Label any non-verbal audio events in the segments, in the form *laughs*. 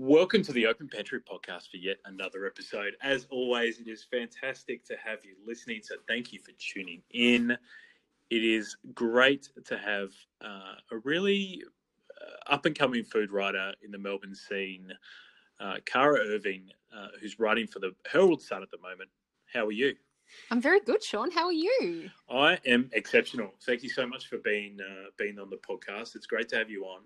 Welcome to the Open Pantry podcast for yet another episode. As always, it is fantastic to have you listening. So, thank you for tuning in. It is great to have uh, a really uh, up and coming food writer in the Melbourne scene, uh, Kara Irving, uh, who's writing for the Herald Sun at the moment. How are you? I'm very good, Sean. How are you? I am exceptional. Thank you so much for being uh, being on the podcast. It's great to have you on.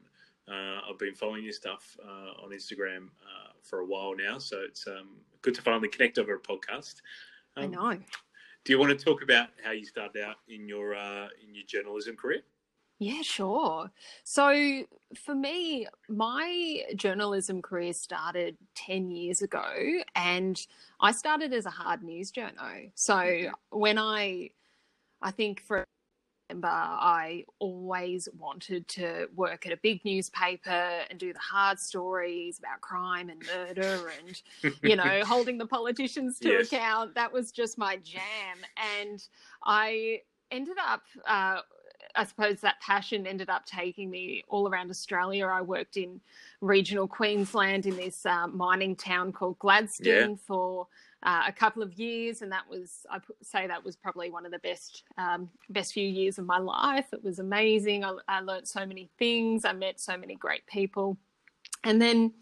Uh, I've been following your stuff uh, on Instagram uh, for a while now, so it's um, good to finally connect over a podcast. I Um, know. Do you want to talk about how you started out in your uh, in your journalism career? Yeah, sure. So for me, my journalism career started 10 years ago, and I started as a hard news journo. So when I, I think for remember I always wanted to work at a big newspaper and do the hard stories about crime and murder and you *laughs* know, holding the politicians to Yes. account. That was just my jam. And I ended up, uh, I suppose that passion ended up taking me all around Australia. I worked in regional Queensland in this uh, mining town called Gladstone for uh, a couple of years, and that was I say that was probably one of the best um, best few years of my life. It was amazing. I, I learned so many things. I met so many great people, and then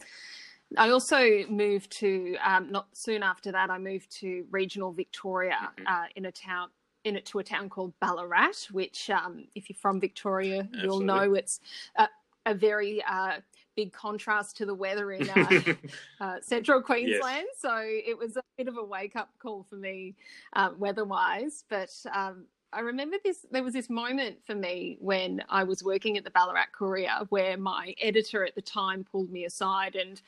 I also moved to um, not soon after that. I moved to regional Victoria Mhm. uh, in a town in it to a town called Ballarat, which um, if you're from Victoria, you'll know it's a, a very uh, big contrast to the weather in uh, *laughs* uh, central Queensland. So it was a bit of a wake up call for me, uh, weather wise. But um, I remember this, there was this moment for me when I was working at the Ballarat Courier where my editor at the time pulled me aside and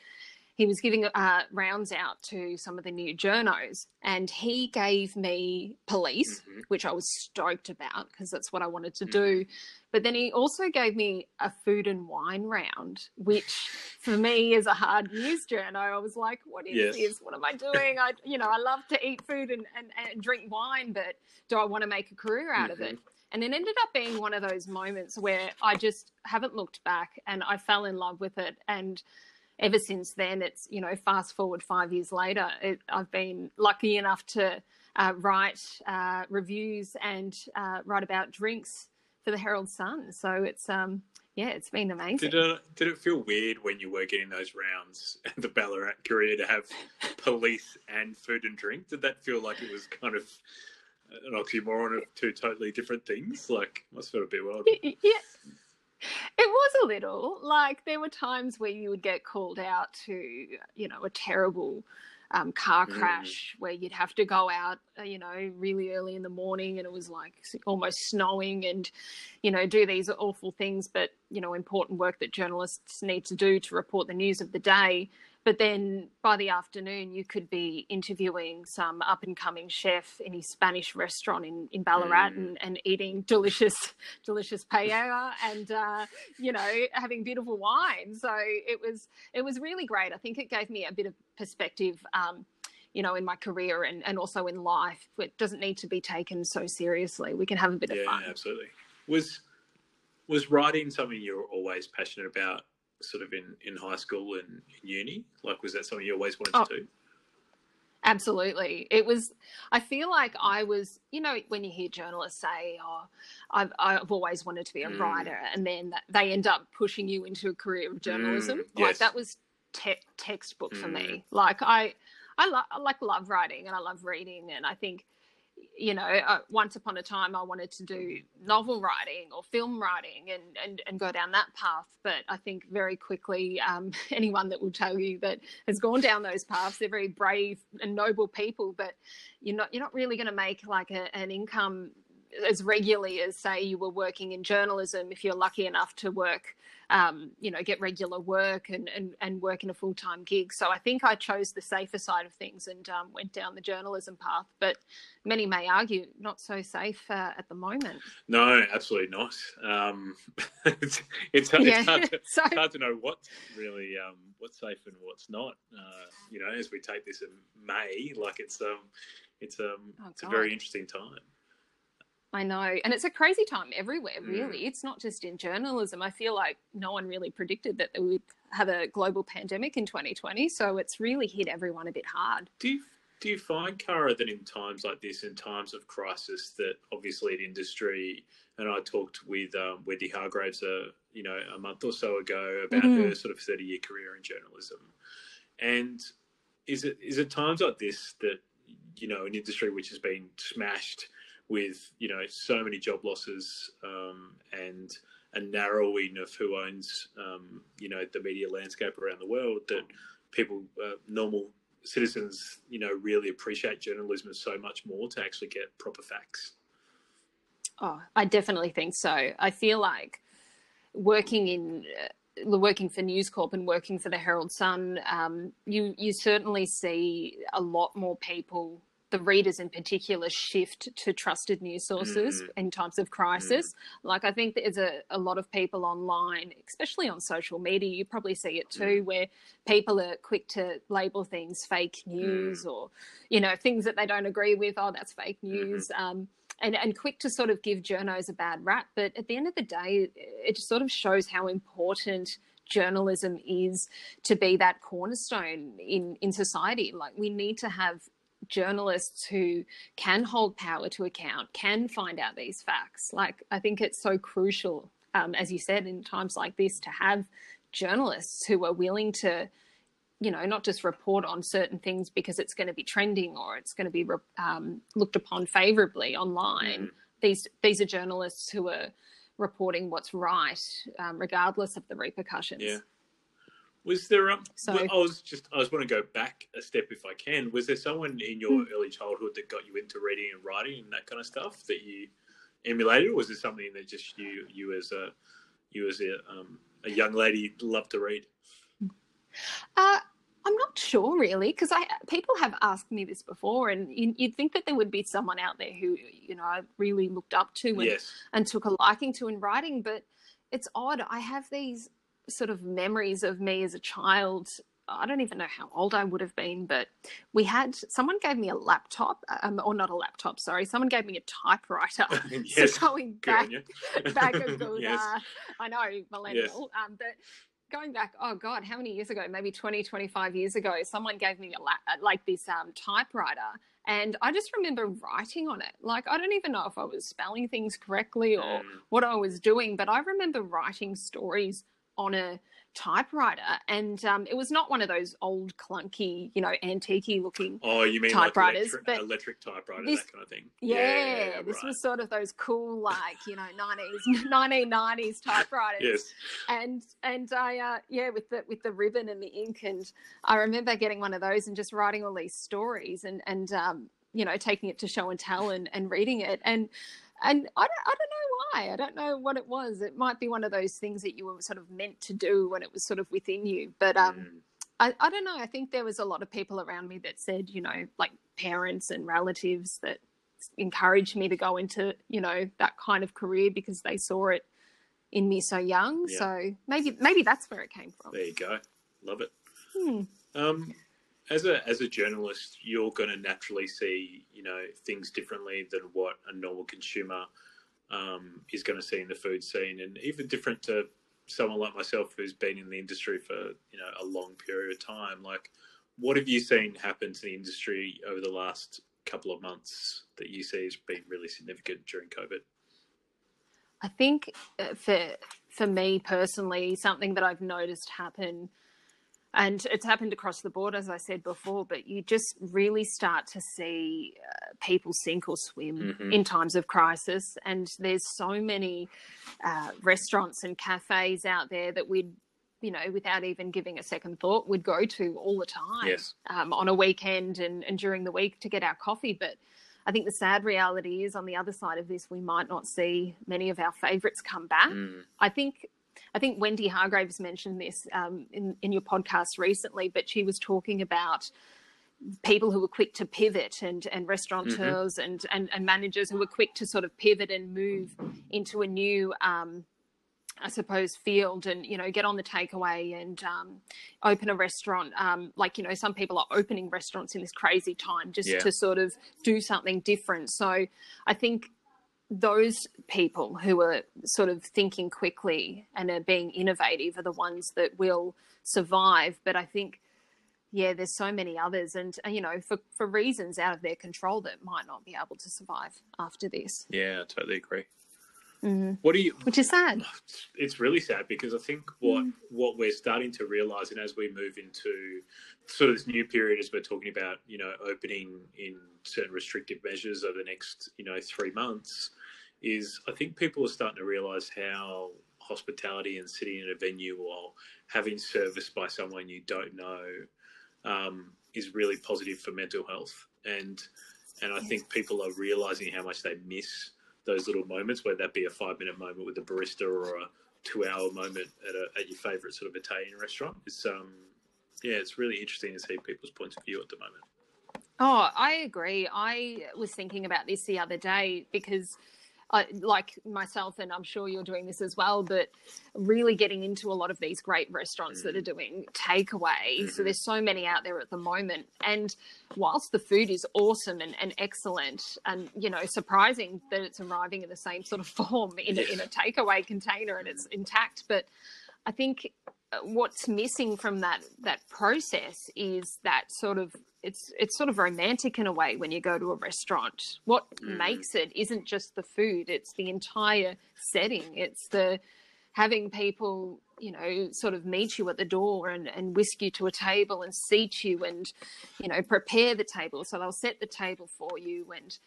he was giving uh, rounds out to some of the new journos and he gave me police Mhm. which i was stoked about because that's what i wanted to do. But then he also gave me a food and wine round which for me as a hard news journo. I was like what is Yes. this? What am i doing? I you know i love to eat food and, and, and drink wine but do i want to make a career out of it? And it ended up being one of those moments where I just haven't looked back and I fell in love with it. And ever since then, it's, you know, fast forward five years later, it, I've been lucky enough to uh, write uh, reviews and uh, write about drinks for the Herald Sun. So it's, um, yeah, it's been amazing. Did it did it feel weird when you were getting those rounds at the Ballarat Courier to have *laughs* police and food and drink? Did that feel like it was kind of an oxymoron of two totally different things? Like must feel a bit. Y- yeah it was a little like there were times where you would get called out to you know a terrible um, car Mm. crash where you'd have to go out uh, you know really early in the morning and it was like almost snowing and you know do these awful things but you know important work that journalists need to do to report the news of the day but then by the afternoon you could be interviewing some up and coming chef in his spanish restaurant in, in ballarat Mm. and, and eating delicious *laughs* delicious paella and uh, you know having beautiful wine so it was it was really great i think it gave me a bit of perspective um, you know in my career and, and also in life it doesn't need to be taken so seriously we can have a bit of fun. Yeah, absolutely. Was was writing something you were always passionate about, sort of in, in high school and in uni? Like, was that something you always wanted Oh. to do? Absolutely. It was, I feel like I was, you know, when you hear journalists say, oh, I've, I've always wanted to be a Mm. writer, and then they end up pushing you into a career of journalism. Mm, Like that was te- textbook for Mm. me. Like I, I, lo- I like love writing and I love reading, and I think, you know, uh, once upon a time I wanted to do novel writing or film writing and, and, and go down that path. But I think very quickly, um, *laughs* anyone that will tell you that has gone down those paths, they're very brave and noble people, but you're not, you're not really going to make like a, an income as regularly as say you were working in journalism if you're lucky enough to work um, you know get regular work and, and, and work in a full-time gig so i think i chose the safer side of things and um, went down the journalism path but many may argue not so safe uh, at the moment No, absolutely not. Um, *laughs* it's it's, it's yeah hard, to, *laughs* so hard to know what's really um, what's safe and what's not. Uh, you know, as we take this in May, like it's um, it's um, Oh, it's a very interesting time. I know. And it's a crazy time everywhere, really. Mm. It's not just in journalism. I feel like no one really predicted that we would have a global pandemic in 2020. So it's really hit everyone a bit hard. Do you, do you find, Kara, that in times like this, in times of crisis, that obviously in industry, and I talked with um, Wendy Hargreaves, a, you know, a month or so ago about mm-hmm. her sort of 30 year career in journalism. And is it is it times like this that, you know, an industry which has been smashed – with you know so many job losses um, and a narrowing of who owns um, you know the media landscape around the world that people uh, normal citizens you know really appreciate journalism so much more to actually get proper facts. Oh i definitely think so. I feel like working in uh, working for News Corp and working for the Herald Sun, um, you you certainly see a lot more people the readers in particular shift to trusted news sources mm. in times of crisis. Mm. Like I think there's a, a lot of people online, especially on social media, you probably see it too, mm. where people are quick to label things fake news mm. or, you know, things that they don't agree with. Oh, that's fake news. Mm-hmm. Um, and, and quick to sort of give journos a bad rap. But at the end of the day, it just sort of shows how important journalism is to be that cornerstone in in society like we need to have journalists who can hold power to account can find out these facts. Like, I think it's so crucial, um, as you said, in times like this, to have journalists who are willing to, you know, not just report on certain things because it's going to be trending or it's going to be um, looked upon favorably online. Mm. These these are journalists who are reporting what's right, um, regardless of the repercussions. Yeah. Was there? Um, so, I was just. I was want to go back a step if I can. Was there someone in your mm. early childhood that got you into reading and writing and that kind of stuff that you emulated, or was it something that just you you as a you as a um, a young lady loved to read? Uh, I'm not sure really, because I people have asked me this before, and you, would think that there would be someone out there who you know I really looked up to and, yes. and took a liking to in writing, but it's odd. I have these sort of memories of me as a child. I don't even know how old I would have been, but we had someone gave me a laptop, um, or not a laptop, sorry, someone gave me a typewriter. *laughs* yes, so going back, *laughs* back a good, yes. uh, I know, millennial, yes. um, but going back, oh God, how many years ago? Maybe 20, 25 years ago, someone gave me a la- like this um, typewriter. And I just remember writing on it. Like, I don't even know if I was spelling things correctly or mm. what I was doing, but I remember writing stories on a typewriter and um, it was not one of those old clunky you know antique looking oh you mean typewriters like electric, but electric typewriter this, that kind of thing? Yeah, yeah this right. was sort of those cool like you know 90s 1990s *laughs* typewriters. Yes. And and i uh, yeah with the with the ribbon and the ink and i remember getting one of those and just writing all these stories and and um, you know taking it to show and tell and, and reading it. And and I don't, I don't know why. I don't know what it was. It might be one of those things that you were sort of meant to do when it was sort of within you. But um, mm. I, I don't know. I think there was a lot of people around me that said, you know, like parents and relatives that encouraged me to go into, you know, that kind of career because they saw it in me so young. Yeah. So maybe maybe that's where it came from. There you go. Love it. Hmm. Um, as a as a journalist, you're going to naturally see you know things differently than what a normal consumer um, is going to see in the food scene, and even different to someone like myself who's been in the industry for you know a long period of time. Like, what have you seen happen to the industry over the last couple of months that you see has been really significant during COVID? I think uh, for for me personally, something that I've noticed happen and it's happened across the board as i said before but you just really start to see uh, people sink or swim mm-hmm. in times of crisis and there's so many uh, restaurants and cafes out there that we'd you know without even giving a second thought would go to all the time yes. um, on a weekend and, and during the week to get our coffee but I think the sad reality is on the other side of this, we might not see many of our favourites come back. Mm. I think I think Wendy Hargreaves mentioned this um, in, in your podcast recently, but she was talking about people who were quick to pivot and, and restaurateurs mm-hmm. and, and, and, managers who were quick to sort of pivot and move into a new, um, I suppose, field and, you know, get on the takeaway and um, open a restaurant. Um, like, you know, some people are opening restaurants in this crazy time just yeah. to sort of do something different. So I think those people who are sort of thinking quickly and are being innovative are the ones that will survive. But I think, yeah, there's so many others, and uh, you know, for for reasons out of their control, that might not be able to survive after this. Yeah, I totally agree. Mm-hmm. What do you? Which is sad. It's really sad because I think what mm. what we're starting to realize, and as we move into sort of this new period, as we're talking about, you know, opening in certain restrictive measures over the next, you know, three months, is I think people are starting to realize how hospitality and sitting in a venue or having service by someone you don't know um, is really positive for mental health. And and I think people are realizing how much they miss those little moments, whether that be a five minute moment with a barista or a two hour moment at, a, at your favorite sort of Italian restaurant. It's um yeah, it's really interesting to see people's points of view at the moment. Oh, I agree. I was thinking about this the other day because uh, like myself, and I'm sure you're doing this as well, but really getting into a lot of these great restaurants mm. that are mm. doing takeaway. Mm-hmm. So there's so many out there at the moment. And whilst the food is awesome and, and excellent, and you know, surprising that it's arriving in the same sort of *laughs* form in, yes. a, in a takeaway container and it's intact, but I think what's missing from that that process is that sort of it's it's sort of romantic in a way when you go to a restaurant. What mm. makes it isn't just the food; it's the entire setting. It's the having people, you know, sort of meet you at the door and, and whisk you to a table and seat you and, you know, prepare the table. So they'll set the table for you and,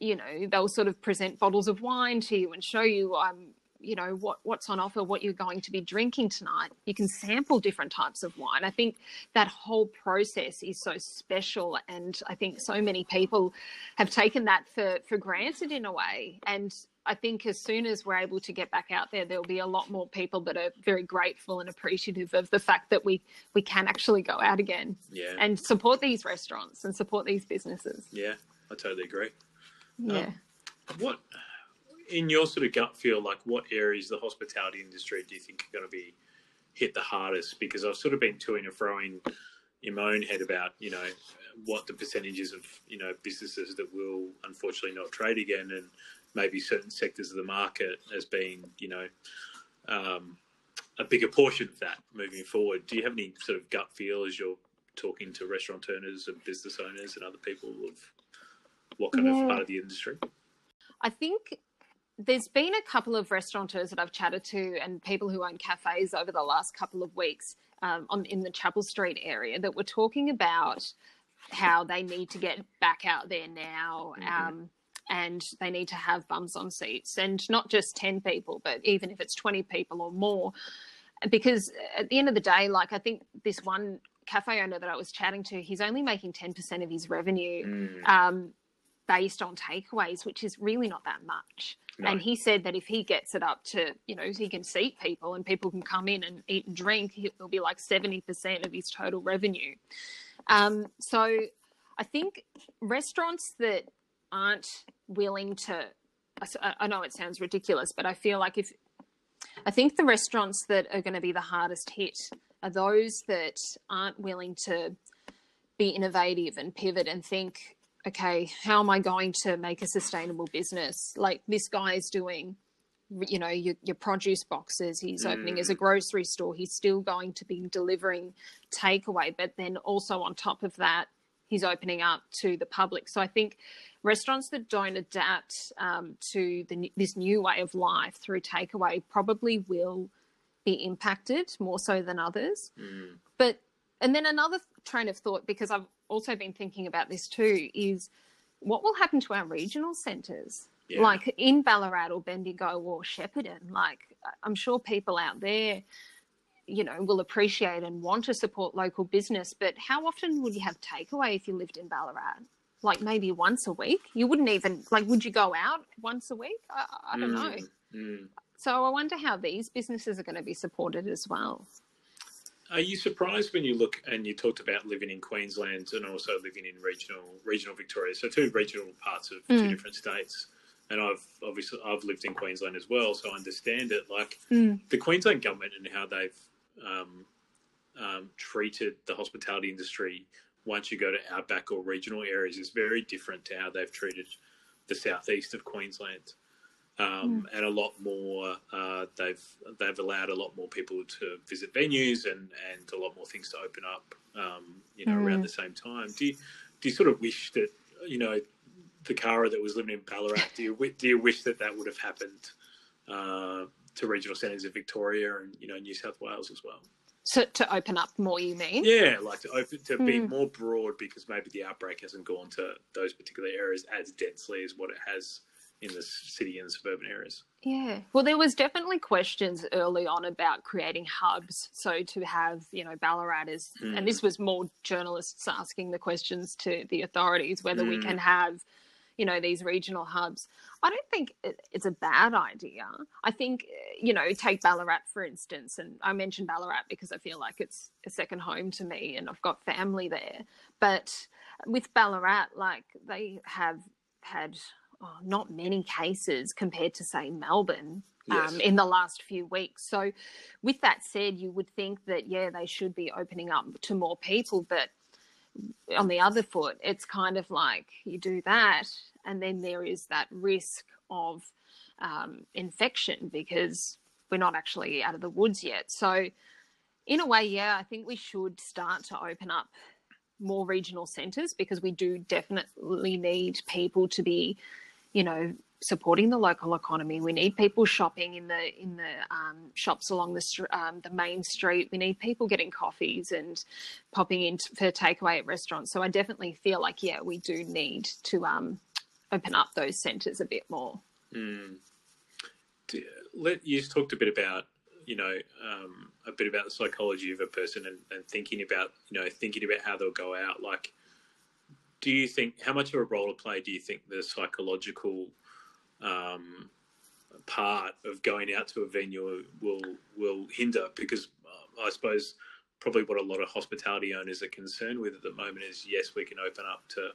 you know, they'll sort of present bottles of wine to you and show you, um, you know what what's on offer what you're going to be drinking tonight you can sample different types of wine i think that whole process is so special and i think so many people have taken that for for granted in a way and I think as soon as we're able to get back out there, there'll be a lot more people that are very grateful and appreciative of the fact that we we can actually go out again yeah. and support these restaurants and support these businesses. Yeah, I totally agree. Yeah. Um, what in your sort of gut feel, like what areas the hospitality industry do you think are going to be hit the hardest? Because I've sort of been toing and froing in my own head about, you know, what the percentages of, you know, businesses that will unfortunately not trade again and maybe certain sectors of the market as being, you know, um, a bigger portion of that moving forward. Do you have any sort of gut feel as you're talking to restaurateurs and business owners and other people of what kind yeah. of part of the industry? I think there's been a couple of restaurateurs that I've chatted to and people who own cafes over the last couple of weeks um, on, in the Chapel Street area that were talking about how they need to get back out there now. Mm-hmm. Um, and they need to have bums on seats and not just 10 people, but even if it's 20 people or more. Because at the end of the day, like I think this one cafe owner that I was chatting to, he's only making 10% of his revenue mm. um, based on takeaways, which is really not that much. No. And he said that if he gets it up to, you know, he can seat people and people can come in and eat and drink, it'll be like 70% of his total revenue. Um, so I think restaurants that aren't willing to, I, I know it sounds ridiculous, but I feel like if, I think the restaurants that are going to be the hardest hit are those that aren't willing to be innovative and pivot and think okay, how am I going to make a sustainable business? Like this guy is doing, you know, your, your produce boxes. He's mm. opening as a mm. grocery store. He's still going to be delivering takeaway, but then also on top of that, he's opening up to the public. So I think restaurants that don't adapt um, to the, this new way of life through takeaway probably will be impacted more so than others. Mm. But and then another train of thought, because I've also been thinking about this too, is what will happen to our regional centres? Yeah. Like in Ballarat or Bendigo or Shepparton, like I'm sure people out there, you know, will appreciate and want to support local business. But how often would you have takeaway if you lived in Ballarat? Like maybe once a week? You wouldn't even like. Would you go out once a week? I, I don't mm, know. Mm. So I wonder how these businesses are going to be supported as well. Are you surprised when you look and you talked about living in Queensland and also living in regional regional Victoria, so two regional parts of mm. two different states? And I've obviously I've lived in Queensland as well, so I understand it. Like mm. the Queensland government and how they've um, um, treated the hospitality industry once you go to outback or regional areas is very different to how they've treated the southeast of Queensland. Um, mm. and a lot more. Uh, they've they've allowed a lot more people to visit venues and and a lot more things to open up. Um, you know, mm. around the same time. Do you do you sort of wish that you know the Kara that was living in Ballarat? do you do you wish that that would have happened uh, to regional centres of Victoria and you know New South Wales as well? To, to open up more, you mean? Yeah, like to open to mm. be hmm. more broad because maybe the outbreak hasn't gone to those particular areas as densely as what it has in the city and the suburban areas. Yeah. Well, there was definitely questions early on about creating hubs. So to have, you know, Ballarat is, mm. and this was more journalists asking the questions to the authorities whether mm. we can have, you know, these regional hubs. I don't think it's a bad idea. I think, you know, take Ballarat for instance, and I mentioned Ballarat because I feel like it's a second home to me and I've got family there. But with Ballarat, like they have had oh, not many cases compared to say Melbourne. Um, yes. Um, in the last few weeks. So, with that said, you would think that, yeah, they should be opening up to more people. But on the other foot, it's kind of like you do that, and then there is that risk of um, infection because we're not actually out of the woods yet. So, in a way, yeah, I think we should start to open up more regional centres because we do definitely need people to be you know, supporting the local economy. We need people shopping in the in the um, shops along the um, the main street. We need people getting coffees and popping in for takeaway at restaurants. So I definitely feel like yeah, we do need to um, open up those centres a bit more. Mm. Let you talked a bit about you know um, a bit about the psychology of a person and, and thinking about you know thinking about how they'll go out like do you think how much of a role to play do you think the psychological um, part of going out to a venue will will hinder? Because uh, I suppose probably what a lot of hospitality owners are concerned with at the moment is yes, we can open up to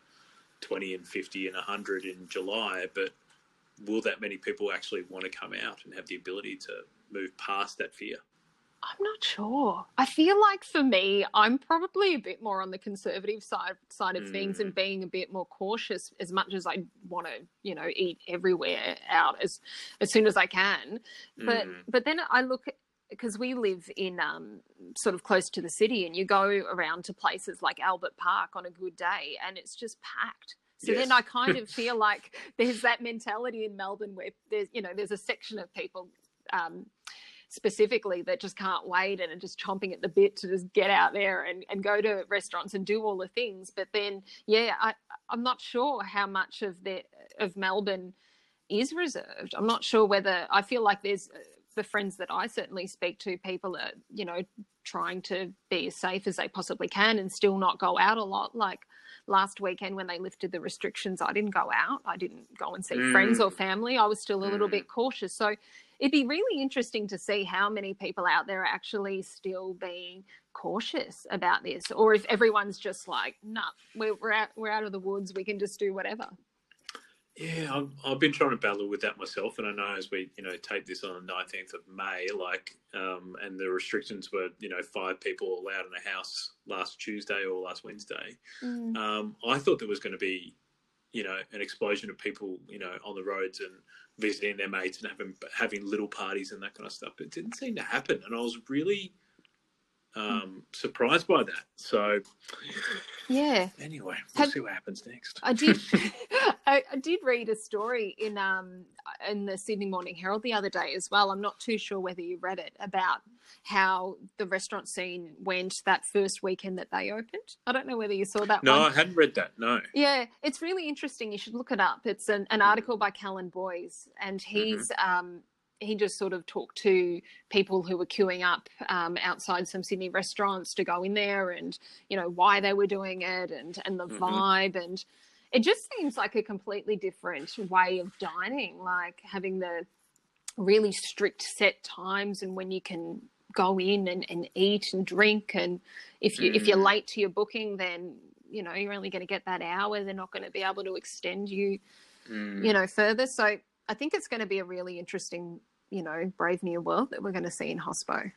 twenty and fifty and hundred in July, but will that many people actually want to come out and have the ability to move past that fear? I'm not sure. I feel like for me, I'm probably a bit more on the conservative side side of mm. things and mm. being a bit more cautious. As much as I want to, you know, eat everywhere out as as soon as I can, but mm. but then I look because we live in um, sort of close to the city, and you go around to places like Albert Park on a good day, and it's just packed. So yes. then I kind of *laughs* feel like there's that mentality in Melbourne where there's, you know, there's a section of people um, specifically that just can't wait and are just chomping at the bit to just get out there and, and go to restaurants and do all the things. But then, yeah, I, I'm not sure how much of the of Melbourne is reserved. I'm not sure whether I feel like there's uh, the friends that I certainly speak to, people are, you know, trying to be as safe as they possibly can and still not go out a lot. Like last weekend when they lifted the restrictions, I didn't go out. I didn't go and see mm. friends or family. I was still a little mm. bit cautious. So it'd be really interesting to see how many people out there are actually still being cautious about this, or if everyone's just like, "Nah, we're we're out, we're out of the woods. We can just do whatever." Yeah, I've, I've been trying to battle with that myself, and I know as we you know tape this on the nineteenth of May, like, um, and the restrictions were you know five people allowed in a house last Tuesday or last Wednesday. Mm. Um, I thought there was going to be, you know, an explosion of people, you know, on the roads and visiting their mates and having having little parties and that kind of stuff. But it didn't seem to happen, and I was really um, surprised by that. So, yeah. Anyway, we'll Have, see what happens next. I did. *laughs* *laughs* I, I, did read a story in um in the Sydney Morning Herald the other day as well. I'm not too sure whether you read it about how the restaurant scene went that first weekend that they opened. I don't know whether you saw that. No, one. I hadn't read that. No. Yeah, it's really interesting. You should look it up. It's an, an article by Callan Boys, and he's mm-hmm. um he just sort of talked to people who were queuing up um, outside some Sydney restaurants to go in there and you know why they were doing it and and the mm-hmm. vibe and it just seems like a completely different way of dining like having the really strict set times and when you can go in and, and eat and drink and if you mm. if you're mm. late to your booking then you know you're only going to get that hour they're not going to be able to extend you mm. you know further so I think it's going to be a really interesting, you know, brave new world that we're going to see in Hospo.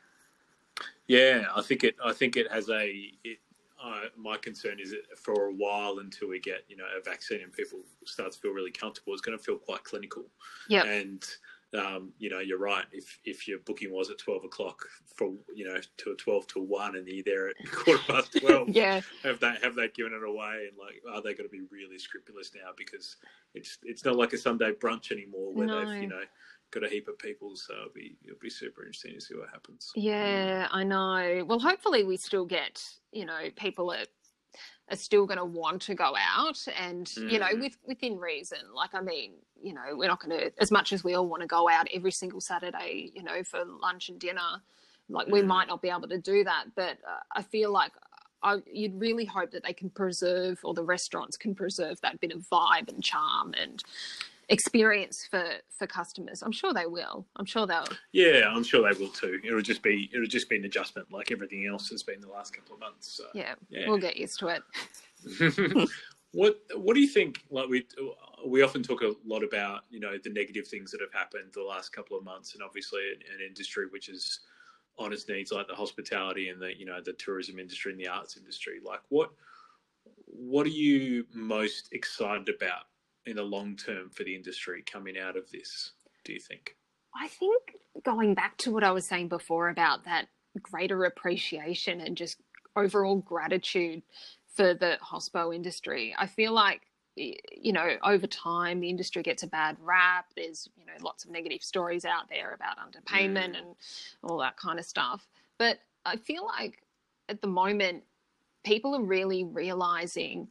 Yeah, I think it. I think it has a. It, uh, my concern is that for a while until we get you know a vaccine and people start to feel really comfortable, it's going to feel quite clinical. Yeah. And um, you know, you're right. If if your booking was at twelve o'clock for you know to twelve to one, and you're there at *laughs* quarter past *laughs* twelve, yeah. have they have they given it away? And like, are they going to be really scrupulous now because it's it's not like a Sunday brunch anymore where No. they've you know got a heap of people. So it'll be it'll be super interesting to see what happens. Yeah, I know. Well, hopefully we still get, you know, people are are still going to want to go out and you know Mm. with within reason like i mean you know we're not going to as much as we all want to go out every single saturday you know for lunch and dinner like we Mm. might not be able to do that but uh, i feel like I, you'd really hope that they can preserve or the restaurants can preserve that bit of vibe and charm and experience for for customers i'm sure they will i'm sure they'll Yeah, I'm sure they will too. It'll just be it'll just be an adjustment like everything else has been the last couple of months. So. yeah, Yeah. we'll get used to it *laughs* what what do you think? Like we we often talk a lot about you know the negative things that have happened the last couple of months, and obviously an, an industry which is on its needs, like the hospitality and the you know the tourism industry and the arts industry. Like what what are you most excited about in the long term for the industry coming out of this? Do you think? I think going back to what I was saying before about that greater appreciation and just overall gratitude for the hospo industry, I feel like you know over time the industry gets a bad rap. There's you know lots of negative stories out there about underpayment Mm. and all that kind of stuff. But I feel like at the moment people are really realizing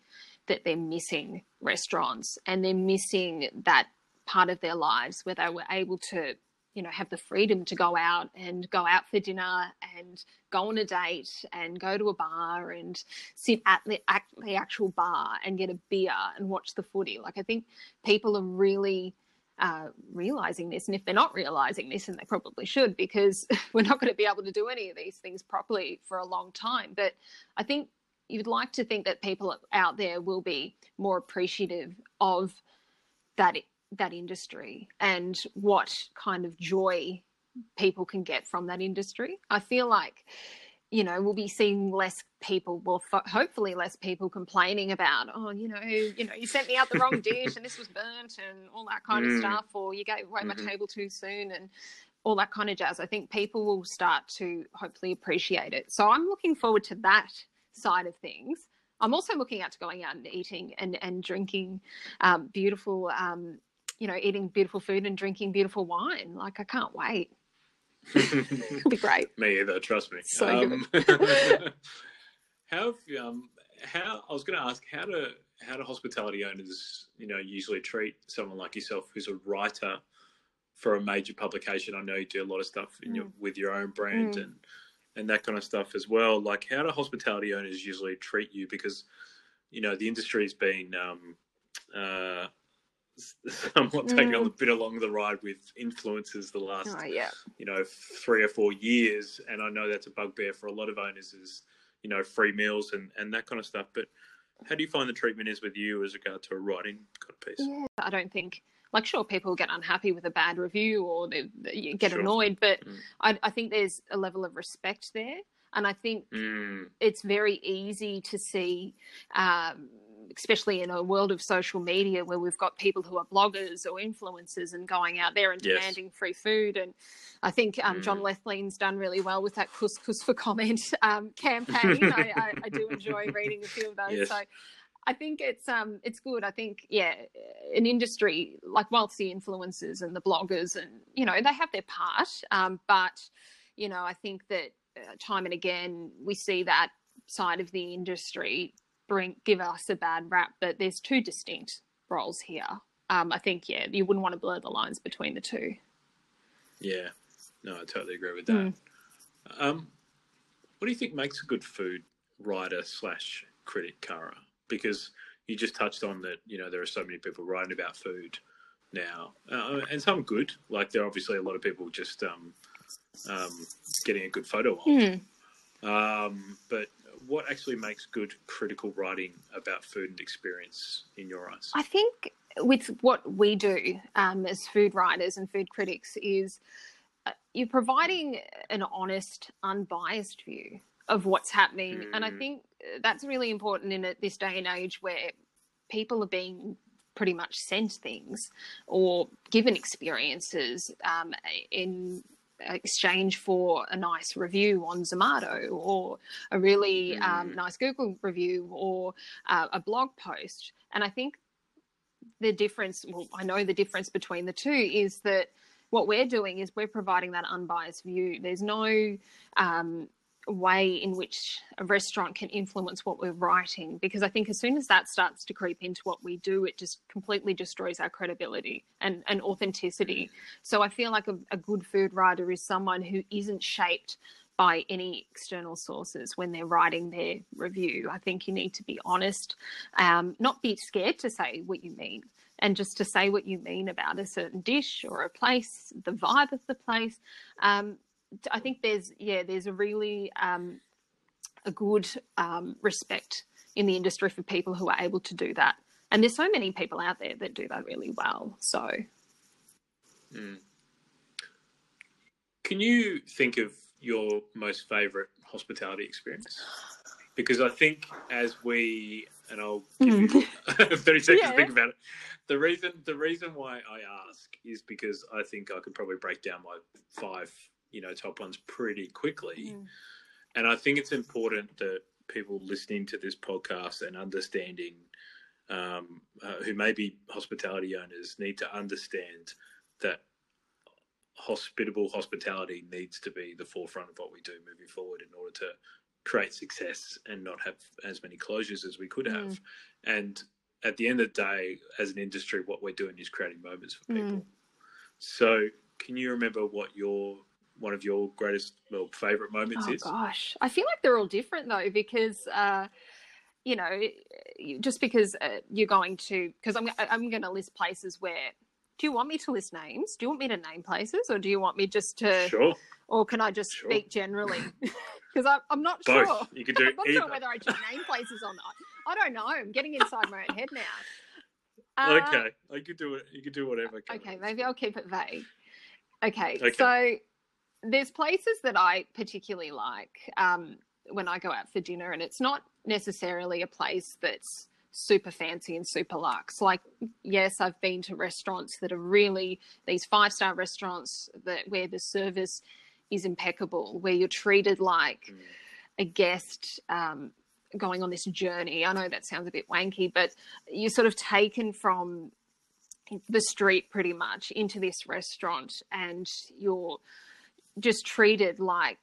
that they're missing restaurants and they're missing that part of their lives where they were able to you know have the freedom to go out and go out for dinner and go on a date and go to a bar and sit at the, at the actual bar and get a beer and watch the footy. Like i think people are really uh, realizing this and if they're not realizing this and they probably should because *laughs* we're not going to be able to do any of these things properly for a long time. But i think you'd like to think that people out there will be more appreciative of that that industry and what kind of joy people can get from that industry. I feel like you know we'll be seeing less people well fo- hopefully less people complaining about oh you know you know you sent me out the wrong dish and this was burnt and all that kind of Mm. stuff or you gave away Mhm. my table too soon and all that kind of jazz i think people will start to hopefully appreciate it so i'm looking forward to that side of things i'm also looking out to going out and eating and and drinking um, beautiful um, you know eating beautiful food and drinking beautiful wine like i can't wait *laughs* it'll be great Me either. Trust me. So um, *laughs* how um how I was going to ask how do how do hospitality owners you know usually treat someone like yourself who's a writer for a major publication? I know you do a lot of stuff in your, with your own brand Mm. and and that kind of stuff as well. Like how do hospitality owners usually treat you because you know the industry's been um, uh, *laughs* somewhat taken Mm. a bit along the ride with influencers the last oh yeah you know three or four years and i know that's a bugbear for a lot of owners is you know free meals and and that kind of stuff but how do you find the treatment is with you as regard to a writing of piece Yeah, I don't think like sure people get unhappy with a bad review or they, they get Sure. annoyed, but Mm. I, I think there's a level of respect there, and I think Mm, it's very easy to see. Um, Especially in a world of social media where we've got people who are bloggers or influencers and going out there and Yes. demanding free food. And I think um, John Mm. Lethlean's done really well with that couscous for comment *laughs* um, campaign. *laughs* I, I, I do enjoy reading a few of those. Yes. So I think it's um it's good. I think yeah, an industry like whilst the influencers and the bloggers and you know they have their part, um, but you know I think that uh, time and again we see that side of the industry bring give us a bad rap. But there's two distinct roles here. Um, I think yeah, you wouldn't want to blur the lines between the two. yeah no i totally agree with that Mm. um what do you think makes a good food writer slash critic Kara? because you just touched on that you know there are so many people writing about food now uh, and some good like there are obviously a lot of people just um, um, getting a good photo of Hmm. Um, but what actually makes good critical writing about food and experience in your eyes? I think with what we do um, as food writers and food critics is uh, you're providing an honest, unbiased view of what's happening, and I Mm. think that's really important in this day and age where people are being pretty much sent things or given experiences um, in exchange for a nice review on Zomato or a really mm. um, nice Google review or uh, a blog post. And I think the difference, well, I know the difference between the two is that what we're doing is we're providing that unbiased view. There's no um, way in which a restaurant can influence what we're writing because I think as soon as that starts to creep into what we do, it just completely destroys our credibility and, and authenticity. So I feel like a, a good food writer is someone who isn't shaped by any external sources when they're writing their review. I think you need to be honest, um, not be scared to say what you mean, and just to say what you mean about a certain dish or a place, the vibe of the place. Um, I think there's yeah, there's a really um, a good um, respect in the industry for people who are able to do that, and there's so many people out there that do that really well. So, mm. can you think of your most favourite hospitality experience? Because I think as we and I'll give mm. you *laughs* 30 seconds yeah. to think about it. The reason the reason why I ask is because I think I could probably break down my five you know top ones pretty quickly, mm. and I think it's important that people listening to this podcast and understanding um, uh, who may be hospitality owners need to understand that hospitable hospitality needs to be the forefront of what we do moving forward in order to create success and not have as many closures as we could have. Mm. And at the end of the day, as an industry, what we're doing is creating moments for people. Mm. So, can you remember what your one of your greatest well favorite moments oh, is? Gosh, I feel like they're all different though because. Uh, you know, just because uh, you're going to, because I'm I'm going to list places where. Do you want me to list names? Do you want me to name places, or do you want me just to? Sure. Or can I just sure. speak generally? *laughs* Because I'm not Both. sure. You can do I'm not either. sure whether I should name places or not. I don't know. I'm getting inside my own head now. Uh, okay, I could do it. You could do whatever. Okay, maybe I'll keep it vague. Okay, okay. so there's places that I particularly like um, when I go out for dinner, and it's not necessarily a place that's super fancy and super luxe. Like, yes, I've been to restaurants that are really these five star restaurants that where the service is impeccable, where you're treated like mm. a guest um, going on this journey. I know that sounds a bit wanky, but you're sort of taken from the street pretty much into this restaurant and you're just treated like,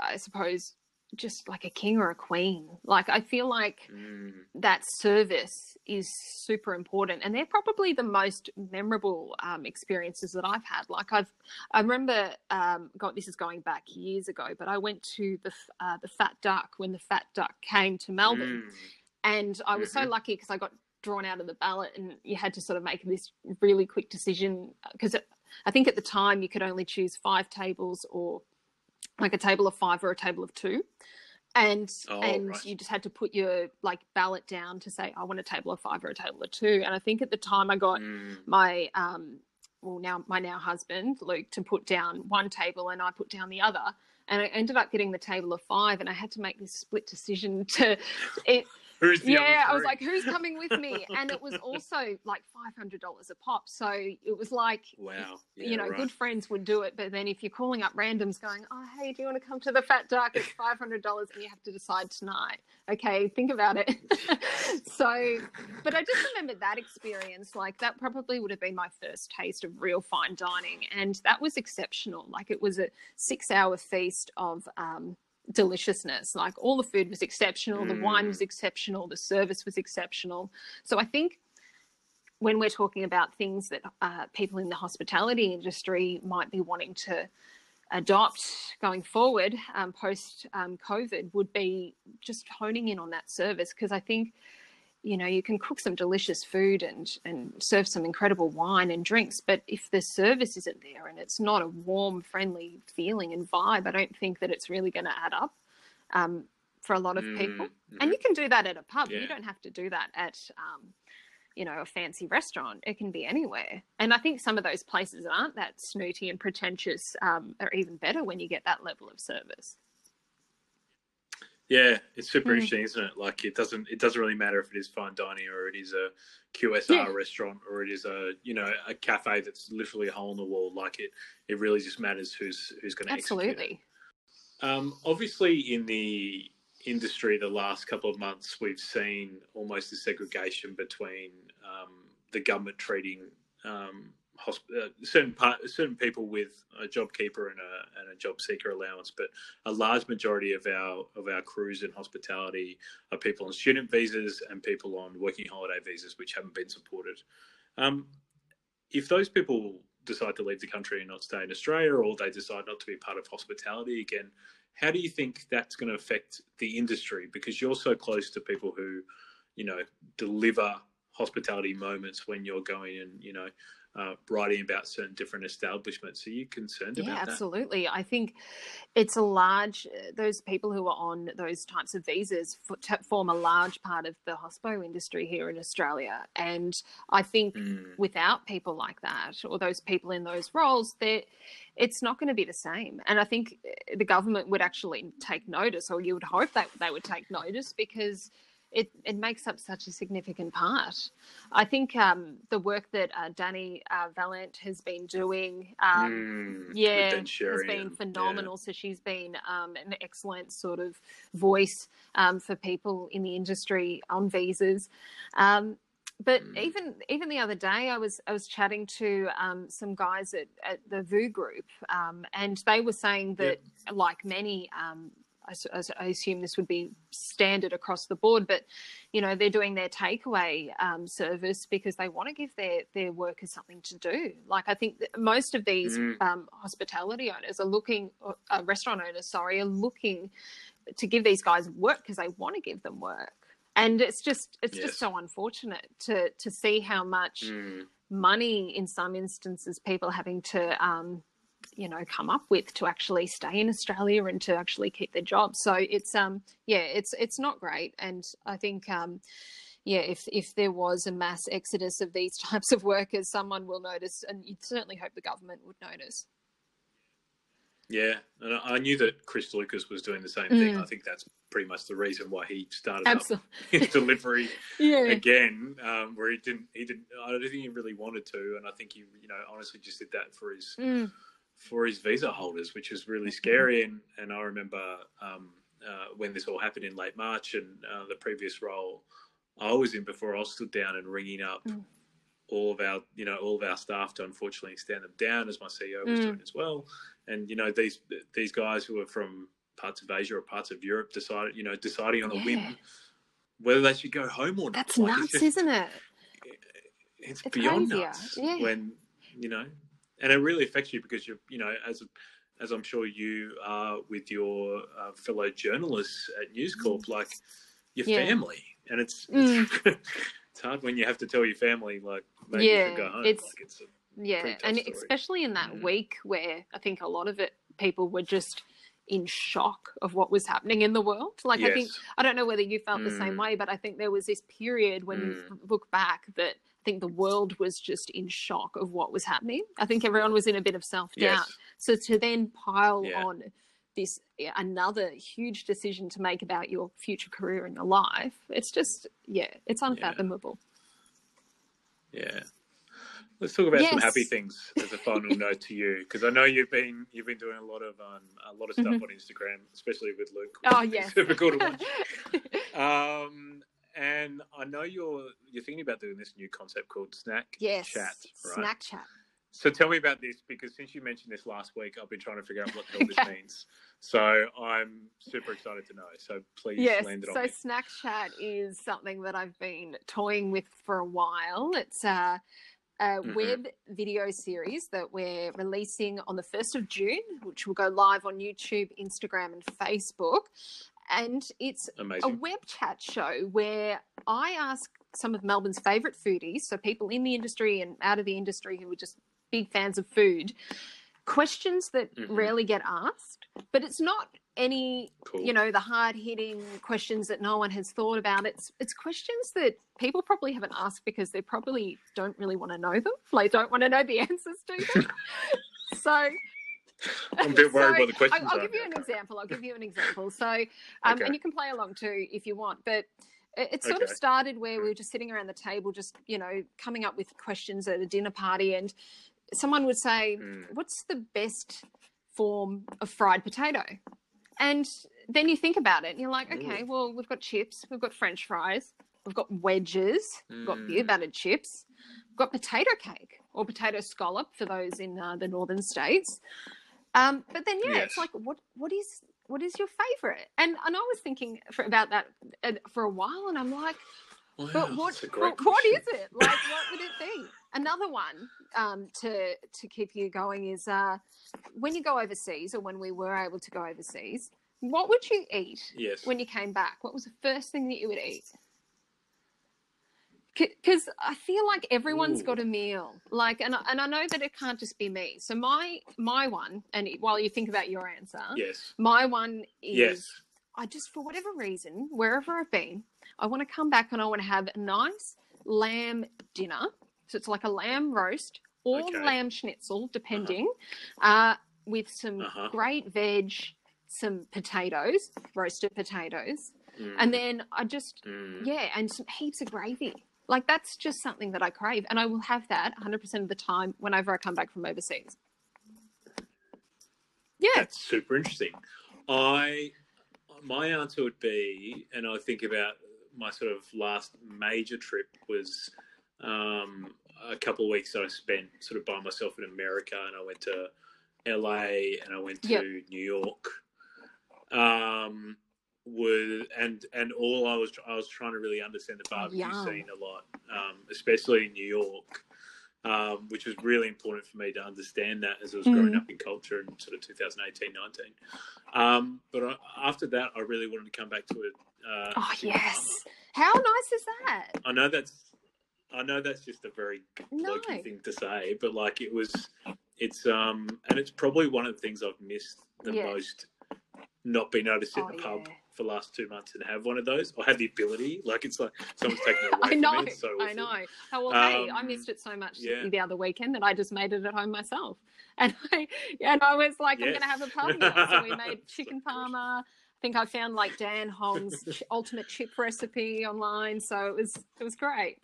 I suppose, just like a king or a queen. Like I feel like mm. that service is super important, and they're probably the most memorable um, experiences that I've had. Like I've, I remember, um, God, this is going back years ago, but I went to the uh, the Fat Duck when the Fat Duck came to Melbourne, mm. and I was mm-hmm. so lucky because I got drawn out of the ballot, and you had to sort of make this really quick decision because I think at the time you could only choose five tables or like a table of five or a table of two and oh, and right. you just had to put your like ballot down to say I want a table of five or a table of two. And I think at the time I got mm. my um well now my now husband Luke to put down one table and I put down the other. And I ended up getting the table of five, and I had to make this split decision *laughs* to it yeah, I was like, who's coming with me? *laughs* And it was also like five hundred dollars a pop. So it was like, wow, yeah, you know, right. good friends would do it, but then if you're calling up randoms, going, oh hey, do you want to come to the Fat Duck? It's *laughs* five hundred dollars, and you have to decide tonight. Okay, think about it. *laughs* so, but I just remember that experience. Like that probably would have been my first taste of real fine dining, and that was exceptional. Like it was a six-hour feast of. Um, deliciousness. Like all the food was exceptional, mm. the wine was mm. exceptional, the service was exceptional. So I think when we're talking about things that uh, people in the hospitality industry might be wanting to adopt going forward um, post um, COVID would be just honing in on that service because I think you know you can cook some delicious food and and serve some incredible wine and drinks but if the service isn't there and it's not a warm friendly feeling and vibe i don't think that it's really going to add up um, for a lot of people. mm-hmm. and you can do that at a pub. Yeah. you don't have to do that at um, you know a fancy restaurant. It can be anywhere. And i think some of those places aren't that snooty and pretentious um, are even better when you get that level of service Yeah, it's super Mm. interesting, isn't it? Like it doesn't it doesn't really matter if it is fine dining or it is a QSR Yeah. restaurant or it is a you know a cafe that's literally a hole in the wall. Like it, it really just matters who's who's going to Absolutely. Um, obviously, in the industry, the last couple of months, we've seen almost a segregation between um, the government treating um, hosp- uh, certain part, certain people with a job keeper and a, and a job seeker allowance, but a large majority of our of our crews in hospitality are people on student visas and people on working holiday visas, which haven't been supported. Um, if those people decide to leave the country and not stay in Australia, or they decide not to be part of hospitality again, how do you think that's going to affect the industry? Because you're so close to people who, you know, deliver hospitality moments when you're going and you know uh, writing about certain different establishments. Are you concerned Yeah, about that? absolutely. I think it's a large, those people who are on those types of visas f- t- form a large part of the hospo industry here in Australia. And I think Mm, without people like that or those people in those roles, it's not going to be the same. And I think uh, the government would actually take notice, or you would hope that they would take notice because it, it makes up such a significant part. I think um, the work that uh, Dani uh, Valent has been doing. Um, mm, yeah, has been and- yeah. phenomenal. So she's been um, an excellent sort of voice um, for people in the industry on visas. Um, but Mm. even even the other day, I was I was chatting to um, some guys at, at the Vue group, um, and they were saying that, like many. I, I assume this would be standard across the board, but you know they're doing their takeaway um, service because they want to give their their workers something to do. Like I think most of these Mm. um, hospitality owners are looking, uh, restaurant owners, sorry, are looking to give these guys work because they want to give them work. And it's just it's Yes. just so unfortunate to to see how much Mm, money in some instances people are having to um, you know come up with to actually stay in Australia and to actually keep their jobs. So it's um yeah it's it's not great, and I think um yeah if if there was a mass exodus of these *laughs* types of workers, someone will notice, and you'd certainly hope the government would notice. yeah, and I I knew that Chris Lucas was doing the same thing. Mm. I think that's pretty much the reason why he started Absolutely, up *laughs* his delivery *laughs* yeah, again, um, where he didn't, he didn't. I don't think he really wanted to, and I think he, you know, honestly just did that for his Mm, for his visa holders, which was really scary. And and I remember um, uh, when this all happened in late March, and uh, the previous role I was in before, I stood down and ringing up Mm. all of our, you know, all of our staff to unfortunately stand them down, as my CEO was Mm. doing as well. And you know, these these guys who were from parts of Asia or parts of Europe decided, you know, deciding on a Yeah. whim whether they should go home or not. that's Like, nuts, just- isn't it? *laughs* it's, It's beyond crazy, nuts yeah. when you know and it really affects you because you're you know as as i'm sure you are with your uh, fellow journalists at news corp like your Yeah. family and it's Mm. it's, *laughs* it's hard when you have to tell your family like maybe you Yeah, should go home it's- like it's Yeah, and story. especially in that Mhm. week where I think a lot of it people were just in shock of what was happening in the world. Like I think. I don't know whether you felt the same Mm. way, but I think there was this period when you look back that I think the world was just in shock of what was happening. I think everyone was in a bit of self doubt. yes So to then pile Yeah. on this another huge decision to make about your future career and your life, it's just yeah, it's unfathomable. yeah let's talk about some happy things as a final *laughs* note to you because i know you've been you've been doing a lot of um a lot of stuff Mhm. on instagram especially with luke Oh yes. super cool to watch Um, and I know you're you're thinking about doing this new concept called snack yes. chat, right? Snack chat. So tell me about this because since you mentioned this last week, I've been trying to figure out what the hell this *laughs* means. So I'm super excited to know. So please Yes. land it on So me. Snack Chat is something that I've been toying with for a while. It's a, a Mhm. web video series that we're releasing on the 1st of June, which will go live on YouTube, Instagram, and Facebook. And it's a web chat show where I ask some of Melbourne's favourite foodies, so people in the industry and out of the industry who are just big fans of food, questions that Mhm. rarely get asked. But it's not any, Cool. you know, the hard hitting questions that no one has thought about. It's it's questions that people probably haven't asked because they probably don't really want to know them. Like don't want to know the *laughs* answers to them. *laughs* so I'm a bit worried So, what the questions I'll, I'll give you an example. I'll give you an example. So, *laughs* um, Okay. and you can play along too if you want. But it, sort of started where we were just sitting around the table, just you know, coming up with questions at a dinner party, and someone would say, Mm. "What's the best form of fried potato?" And then you think about it, and you're like, "Okay, well, we've got chips, we've got French fries, we've got wedges, we've got beer Mm. battered chips, we've got potato cake or potato scallop for those in uh, the northern states." Um, but then, yeah, it's like, what what is what is your favorite? And and I was thinking for, about that uh, for a while, and I'm like, Wow, but what but what question. it? Like, what would it be? Another one um, to to keep you going is uh, when you go overseas, or when we were able to go overseas, what would you eat Yes. when you came back? What was the first thing that you would eat? Because I feel like everyone's Ooh. got a meal, like, and I, and I know that it can't just be me. So my my one, and while you think about your answer, yes. my one is Yes. I just, for whatever reason, wherever I've been, I want to come back and I want to have a nice lamb dinner. So it's like a lamb roast or Okay. lamb schnitzel, depending, uh with some Uh-huh. great veg, some potatoes, roasted potatoes, Mm. and then I just, Mm. yeah, and some heaps of gravy. Like that's just something that I crave, and I will have that 100% of the time whenever I come back from overseas. Yeah, That's super interesting. I my answer would be, and I think about my sort of last major trip was um, a couple of weeks that I spent sort of by myself in America, and I went to LA and I went to Yep. New York. Um, and and all I was I was trying to really understand the barbecue Yum. scene a lot, um, especially in New York. Um, which was really important for me to understand that as I was growing Mhm. up in culture in sort of 2018, 19. Um, but I, after that, I really wanted to come back to it. Uh, Oh yes. How nice is that? I know that's, I know that's just a very No. thing to say, but like it was, it's um, and it's probably one of the things I've missed the Yeah. most. Not being able to sit Oh, in the pub yeah. For the last two months and have one of those, or have the ability. Like it's like someone's taking it away I know. me. So I know. Oh, well, hey, I Um, missed it so much yeah. the other weekend that I just made it at home myself. *laughs* And I, and I was like, I'm going to have a meal. So we *laughs* made chicken parma. I think I found like Dan Hong's ultimate chip recipe online. So it was it was great.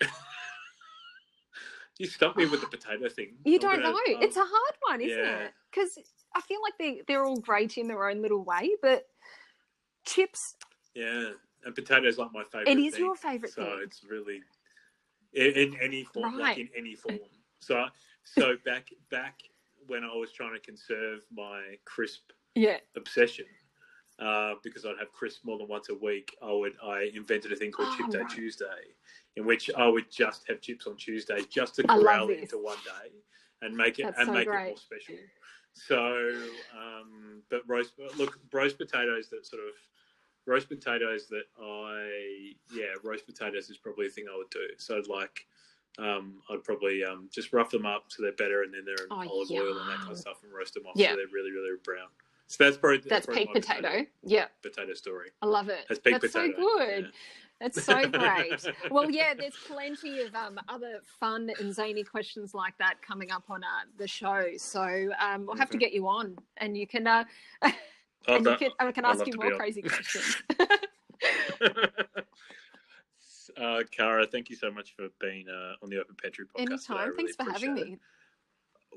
You stumped me with the potato thing. You I'm don't gonna- know. I'll- It's a hard one, isn't Yeah. it? Because I feel like they they're all great in their own little way, but chips. Yeah, and potatoes like my favorite. It is thing, your favourite so thing. it's really in, in any form, like in any form. So, so back back when I was trying to conserve my crisp Yeah. obsession, uh, because I'd have crisp more than once a week, I would I invented a thing called Oh, Chip Day right. Tuesday, in which I would just have chips on Tuesdays just to corral it into one day and make it That's and so make it more special. So, um, but roast look roast potatoes that sort of roast potatoes that I yeah roast potatoes is probably a thing I would do. So like um, I'd probably um, just rough them up so they're better, and then they're in Oh, olive oil and that kind of stuff, and roast them off Yeah. so they're really really brown. So that's probably That's probably peak my potato. Yeah. potato story. I love it. That's peak That's potato. so good. yeah. That's so great. well, *laughs* yeah, there's plenty of um, other fun and zany questions like that coming up on uh, the show. So um, we'll have to get you on, and you can uh, *laughs* Oh, and you can, I can I'd ask you more crazy *laughs* questions. uh, Kara, thank you so much for being uh, on the Open Pantry podcast. Anytime. really Thanks for having appreciate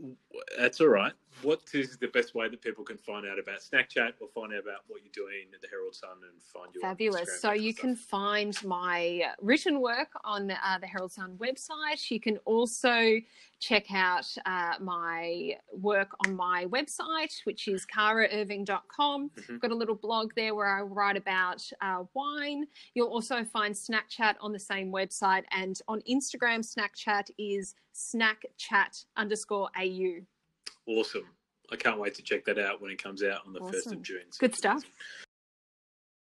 me. That's all right. What is the best way that people can find out about Snack Chat or find out about what you're doing at the Herald Sun and find you? on Instagram, Fabulous. So you stuff? can find my written work on uh, the Herald Sun website. You can also check out uh, my work on my website, which is karairving.com. Mhm. I've got a little blog there where I write about uh, wine. You'll also find Snack Chat on the same website. And on Instagram, Snack Chat is snackchat underscore AU. Awesome. I can't wait to check that out when it comes out on the 1st Awesome. of June. So Good stuff.